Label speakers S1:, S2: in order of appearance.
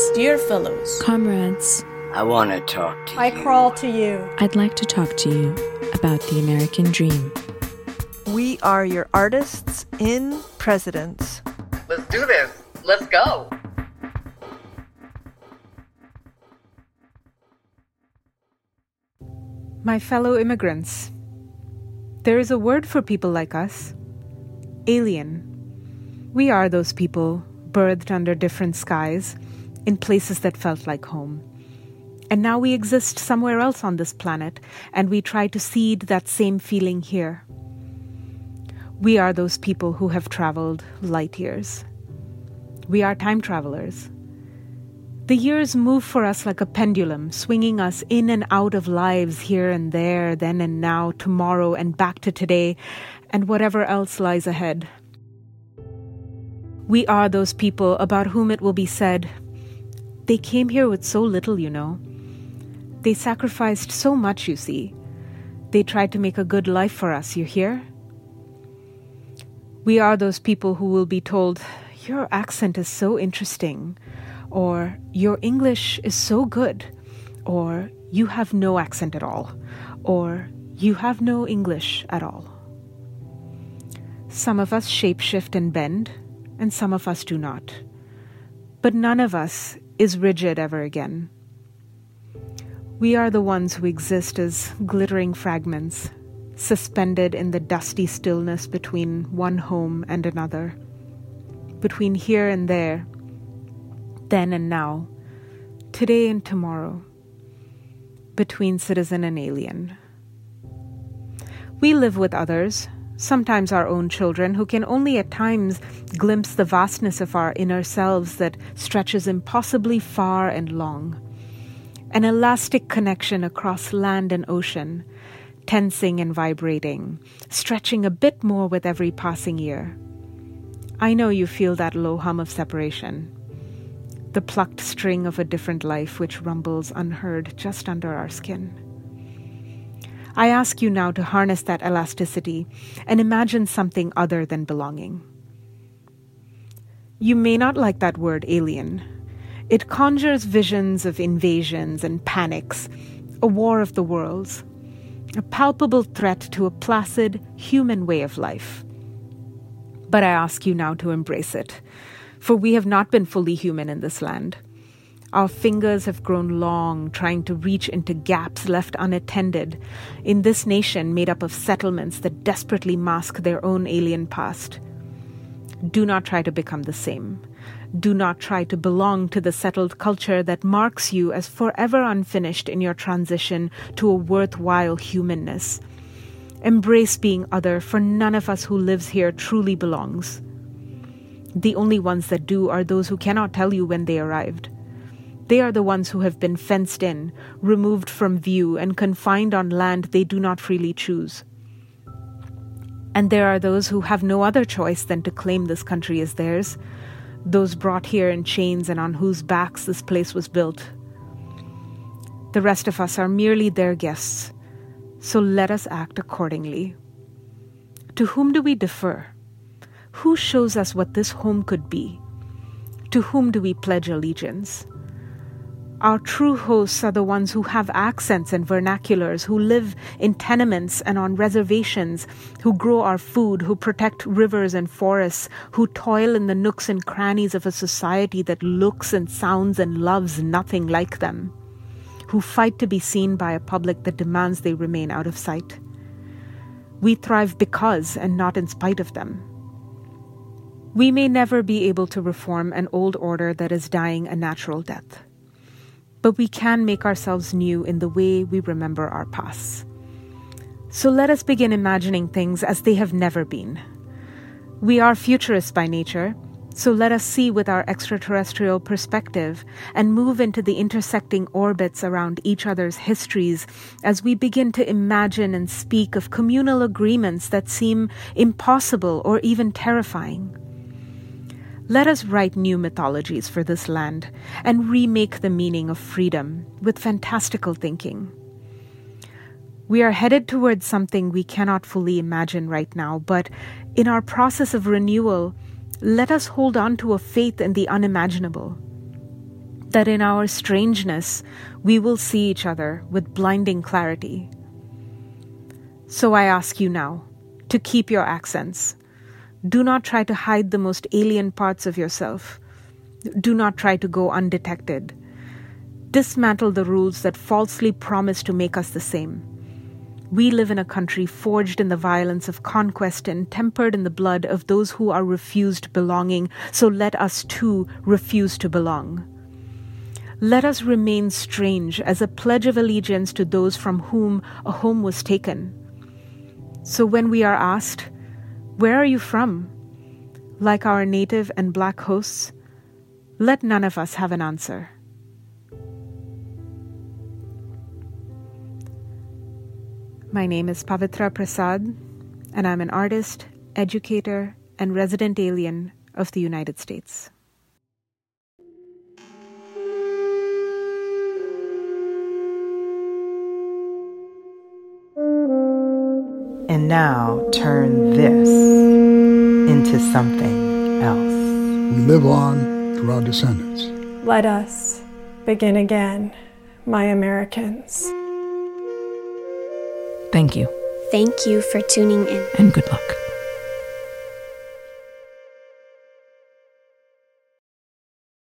S1: Friends,
S2: Dear fellows,
S1: comrades,
S3: I want to talk to
S4: I
S3: you.
S4: crawl to you.
S1: I'd like to talk to you about the American dream.
S5: We are your artists in presidents.
S6: Let's do this. Let's go.
S7: My fellow immigrants, there is a word for people like us alien. We are those people birthed under different skies in places that felt like home. And now we exist somewhere else on this planet, and we try to seed that same feeling here. We are those people who have traveled light years. We are time travelers. The years move for us like a pendulum, swinging us in and out of lives here and there, then and now, tomorrow, and back to today, and whatever else lies ahead. We are those people about whom it will be said, they came here with so little, you know. They sacrificed so much, you see. They tried to make a good life for us, you hear? We are those people who will be told, Your accent is so interesting, or Your English is so good, or You have no accent at all, or You have no English at all. Some of us shapeshift and bend, and some of us do not. But none of us is rigid ever again. We are the ones who exist as glittering fragments, suspended in the dusty stillness between one home and another, between here and there, then and now, today and tomorrow, between citizen and alien. We live with others, sometimes our own children, who can only at times glimpse the vastness of our inner selves that stretches impossibly far and long. An elastic connection across land and ocean, tensing and vibrating, stretching a bit more with every passing year. I know you feel that low hum of separation, the plucked string of a different life which rumbles unheard just under our skin. I ask you now to harness that elasticity and imagine something other than belonging. You may not like that word alien. It conjures visions of invasions and panics, a war of the worlds, a palpable threat to a placid, human way of life. But I ask you now to embrace it, for we have not been fully human in this land. Our fingers have grown long, trying to reach into gaps left unattended in this nation made up of settlements that desperately mask their own alien past. Do not try to become the same. Do not try to belong to the settled culture that marks you as forever unfinished in your transition to a worthwhile humanness. Embrace being other, for none of us who lives here truly belongs. The only ones that do are those who cannot tell you when they arrived. They are the ones who have been fenced in, removed from view, and confined on land they do not freely choose. And there are those who have no other choice than to claim this country as theirs, those brought here in chains and on whose backs this place was built. The rest of us are merely their guests, so let us act accordingly. To whom do we defer? Who shows us what this home could be? To whom do we pledge allegiance? Our true hosts are the ones who have accents and vernaculars, who live in tenements and on reservations, who grow our food, who protect rivers and forests, who toil in the nooks and crannies of a society that looks and sounds and loves nothing like them, who fight to be seen by a public that demands they remain out of sight. We thrive because and not in spite of them. We may never be able to reform an old order that is dying a natural death but we can make ourselves new in the way we remember our pasts. So let us begin imagining things as they have never been. We are futurists by nature, so let us see with our extraterrestrial perspective and move into the intersecting orbits around each other's histories as we begin to imagine and speak of communal agreements that seem impossible or even terrifying. Let us write new mythologies for this land and remake the meaning of freedom with fantastical thinking. We are headed towards something we cannot fully imagine right now, but in our process of renewal, let us hold on to a faith in the unimaginable. that in our strangeness we will see each other with blinding clarity. So I ask you now to keep your accents. Do not try to hide the most alien parts of yourself. Do not try to go undetected. Dismantle the rules that falsely promise to make us the same. We live in a country forged in the violence of conquest and tempered in the blood of those who are refused belonging, so let us too refuse to belong. Let us remain strange as a pledge of allegiance to those from whom a home was taken. So when we are asked, Where are you from? like our native and black hosts, let none of us have an answer. My name is Pavitra Prasad, and I'm an artist, educator, and resident alien of the United States.
S2: And now turn this into something else.
S3: We live on through our descendants.
S4: Let us begin again, my Americans.
S1: Thank you.
S8: Thank you for tuning in.
S1: And good luck.